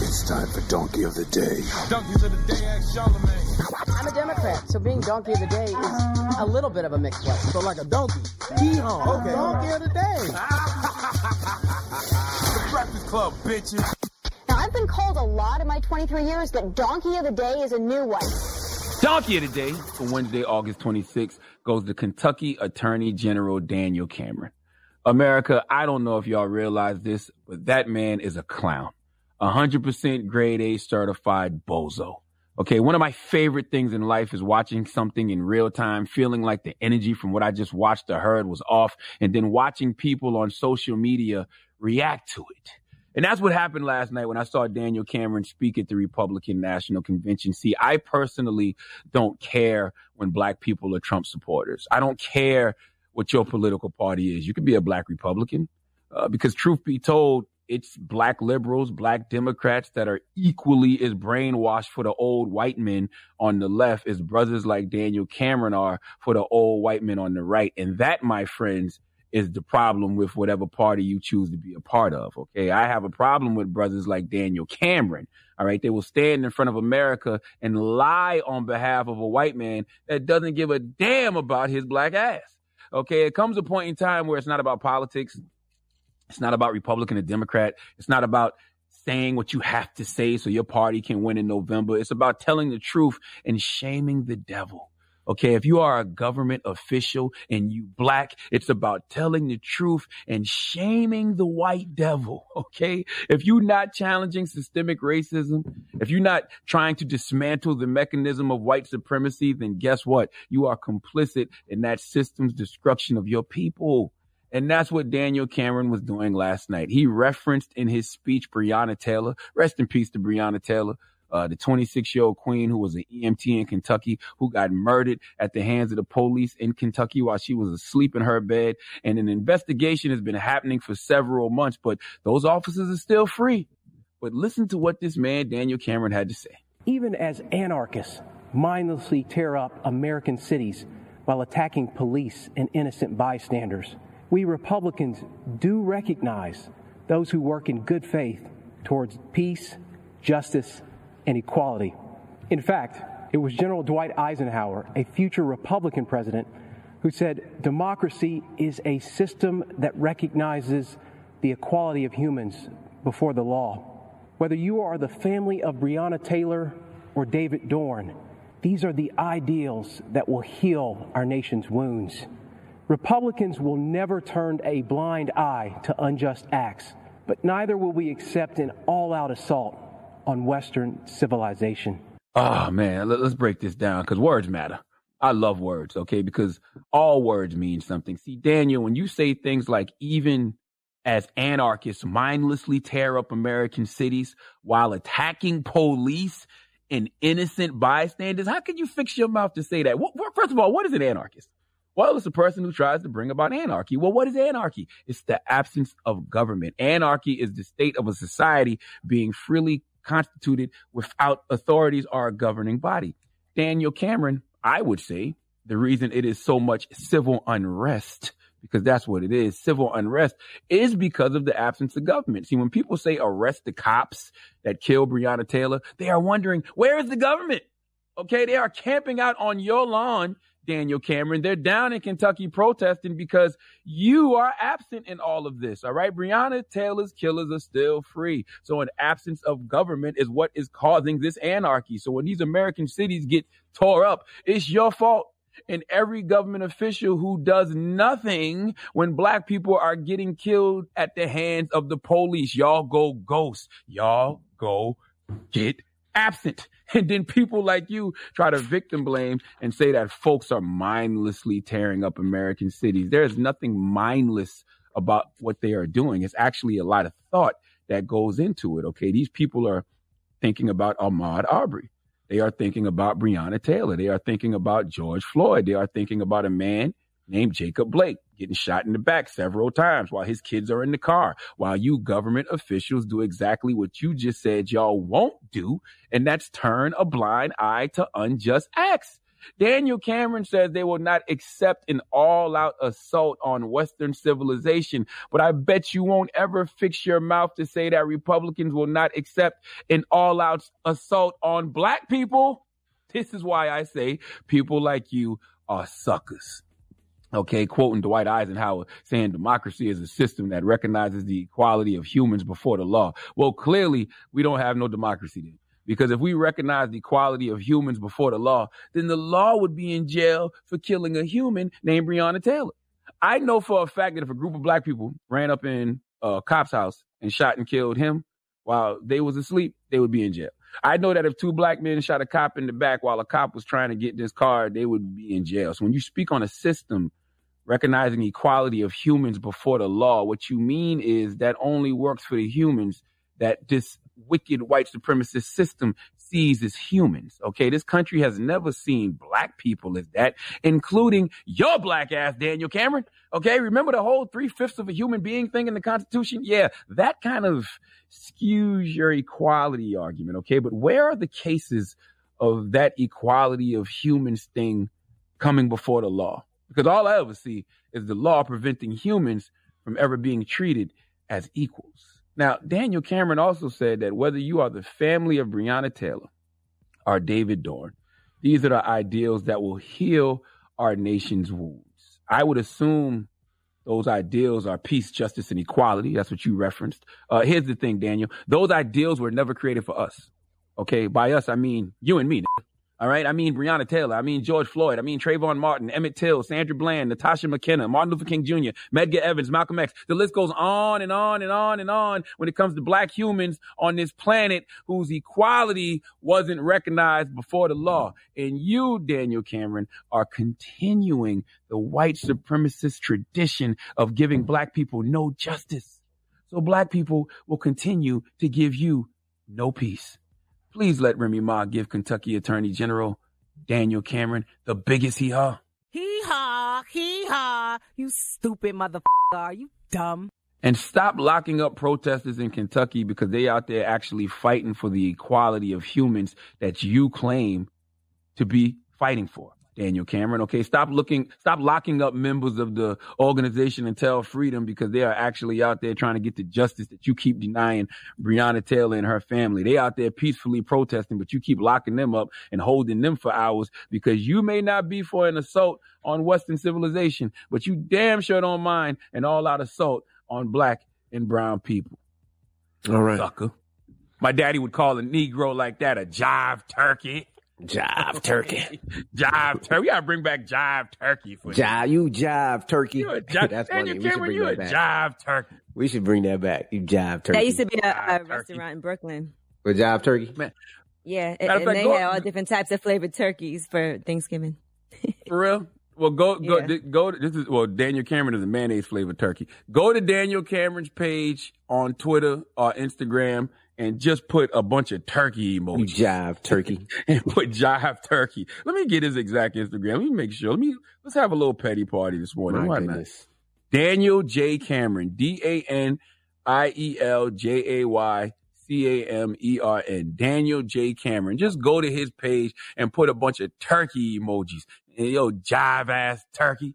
It's time for Donkey of the Day. Donkeys of the Day, ask Charlamagne. I'm a Democrat, so being Donkey of the Day is a little bit of a mixed blessing. So like a donkey. Hee-haw. Okay. Donkey of the Day. the Breakfast Club, bitches. Now, I've been called a lot in my 23 years, but Donkey of the Day is a new one. Donkey of the Day for Wednesday, August 26th goes to Kentucky Attorney General Daniel Cameron. America, I don't know if y'all realize this, but that man is a clown. 100% grade A certified bozo. Okay, one of my favorite things in life is watching something in real time, feeling like the energy from what I just watched or heard was off, and then watching people on social media react to it. And that's what happened last night when I saw Daniel Cameron speak at the Republican National Convention. See, I personally don't care when black people are Trump supporters. I don't care what your political party is. You could be a black Republican, uh, because truth be told, it's black liberals, black Democrats that are equally as brainwashed for the old white men on the left as brothers like Daniel Cameron are for the old white men on the right. And that, my friends, is the problem with whatever party you choose to be a part of. Okay. I have a problem with brothers like Daniel Cameron. All right. They will stand in front of America and lie on behalf of a white man that doesn't give a damn about his black ass. Okay. It comes a point in time where it's not about politics. It's not about Republican or Democrat. It's not about saying what you have to say so your party can win in November. It's about telling the truth and shaming the devil. Okay. If you are a government official and you black, it's about telling the truth and shaming the white devil. Okay. If you're not challenging systemic racism, if you're not trying to dismantle the mechanism of white supremacy, then guess what? You are complicit in that system's destruction of your people. And that's what Daniel Cameron was doing last night. He referenced in his speech Breonna Taylor. Rest in peace to Breonna Taylor, uh, the 26 year old queen who was an EMT in Kentucky who got murdered at the hands of the police in Kentucky while she was asleep in her bed. And an investigation has been happening for several months, but those officers are still free. But listen to what this man, Daniel Cameron, had to say. Even as anarchists mindlessly tear up American cities while attacking police and innocent bystanders, we Republicans do recognize those who work in good faith towards peace, justice, and equality. In fact, it was General Dwight Eisenhower, a future Republican president, who said democracy is a system that recognizes the equality of humans before the law. Whether you are the family of Breonna Taylor or David Dorn, these are the ideals that will heal our nation's wounds. Republicans will never turn a blind eye to unjust acts, but neither will we accept an all out assault on Western civilization. Oh, man, let's break this down because words matter. I love words, okay? Because all words mean something. See, Daniel, when you say things like even as anarchists mindlessly tear up American cities while attacking police and innocent bystanders, how can you fix your mouth to say that? First of all, what is an anarchist? Well, it's a person who tries to bring about anarchy. Well, what is anarchy? It's the absence of government. Anarchy is the state of a society being freely constituted without authorities or a governing body. Daniel Cameron, I would say, the reason it is so much civil unrest because that's what it is. Civil unrest is because of the absence of government. See, when people say arrest the cops that killed Breonna Taylor, they are wondering, where is the government? Okay, they are camping out on your lawn Daniel Cameron. They're down in Kentucky protesting because you are absent in all of this. All right. Breonna Taylor's killers are still free. So an absence of government is what is causing this anarchy. So when these American cities get tore up, it's your fault. And every government official who does nothing when black people are getting killed at the hands of the police, y'all go ghost. Y'all go get absent. And then people like you try to victim blame and say that folks are mindlessly tearing up American cities. There is nothing mindless about what they are doing. It's actually a lot of thought that goes into it. Okay. These people are thinking about Ahmaud Arbery. They are thinking about Breonna Taylor. They are thinking about George Floyd. They are thinking about a man named Jacob Blake getting shot in the back several times while his kids are in the car, while you government officials do exactly what you just said y'all won't do, and that's turn a blind eye to unjust acts. Daniel Cameron says they will not accept an all out assault on Western civilization, but I bet you won't ever fix your mouth to say that Republicans will not accept an all out assault on black people. This is why I say people like you are suckers. Okay, quoting Dwight Eisenhower saying democracy is a system that recognizes the equality of humans before the law. Well, clearly we don't have no democracy then. Because if we recognize the equality of humans before the law, then the law would be in jail for killing a human named Breonna Taylor. I know for a fact that if a group of black people ran up in a cop's house and shot and killed him while they was asleep, they would be in jail. I know that if two black men shot a cop in the back while a cop was trying to get this car, they would be in jail. So when you speak on a system recognizing equality of humans before the law, what you mean is that only works for the humans that this wicked white supremacist system sees as humans. Okay. This country has never seen black people as that, including your black ass, Daniel Cameron. Okay. Remember the whole three fifths of a human being thing in the Constitution? Yeah. That kind of skews your equality argument. Okay. But where are the cases of that equality of humans thing coming before the law? Because all I ever see is the law preventing humans from ever being treated as equals. Now, Daniel Cameron also said that whether you are the family of Breonna Taylor or David Dorn, these are the ideals that will heal our nation's wounds. I would assume those ideals are peace, justice, and equality. That's what you referenced. Uh, here's the thing, Daniel. Those ideals were never created for us. Okay. By us, I mean you and me. All right. I mean, Breonna Taylor. I mean, George Floyd. I mean, Trayvon Martin, Emmett Till, Sandra Bland, Natasha McKenna, Martin Luther King Jr., Medgar Evers, Malcolm X. The list goes on and on and on and on when it comes to black humans on this planet whose equality wasn't recognized before the law. And you, Daniel Cameron, are continuing the white supremacist tradition of giving black people no justice. So black people will continue to give you no peace. Please let Remy Ma give Kentucky Attorney General Daniel Cameron the biggest hee haw. Hee haw, hee haw. You stupid motherfucker. Are you dumb? And stop locking up protesters in Kentucky because they out there actually fighting for the equality of humans that you claim to be fighting for. Daniel Cameron. Okay, stop looking, stop locking up members of the organization Until Freedom because they are actually out there trying to get the justice that you keep denying Breonna Taylor and her family. They out there peacefully protesting, but you keep locking them up and holding them for hours because you may not be for an assault on Western civilization, but you damn sure don't mind an all-out assault on black and brown people. All right, sucker. My daddy would call a Negro like that a jive turkey. Jive turkey. jive turkey. We gotta bring back jive turkey for you. jive. You jive turkey. You a jive, That's Daniel funny. We should Cameron, bring you a back. jive turkey. We should bring that back. You jive turkey. That used to be a, a restaurant in Brooklyn. For jive turkey. Man, Yeah, and, Matter and fact, they go- had all different types of flavored turkeys for Thanksgiving. For real? Well, go go Yeah. go. to- This is well, Daniel Cameron is a mayonnaise flavored turkey. Go to Daniel Cameron's page on Twitter or Instagram and just put a bunch of turkey emojis jive turkey. and put jive turkey. Let me get his exact Instagram. Let me make sure. Let me let's have a little petty party this morning. My Why not? Daniel J Cameron, D A N I E L J A Y C A M E R N. Daniel J Cameron. Just go to his page and put a bunch of turkey emojis. And yo, jive ass turkey,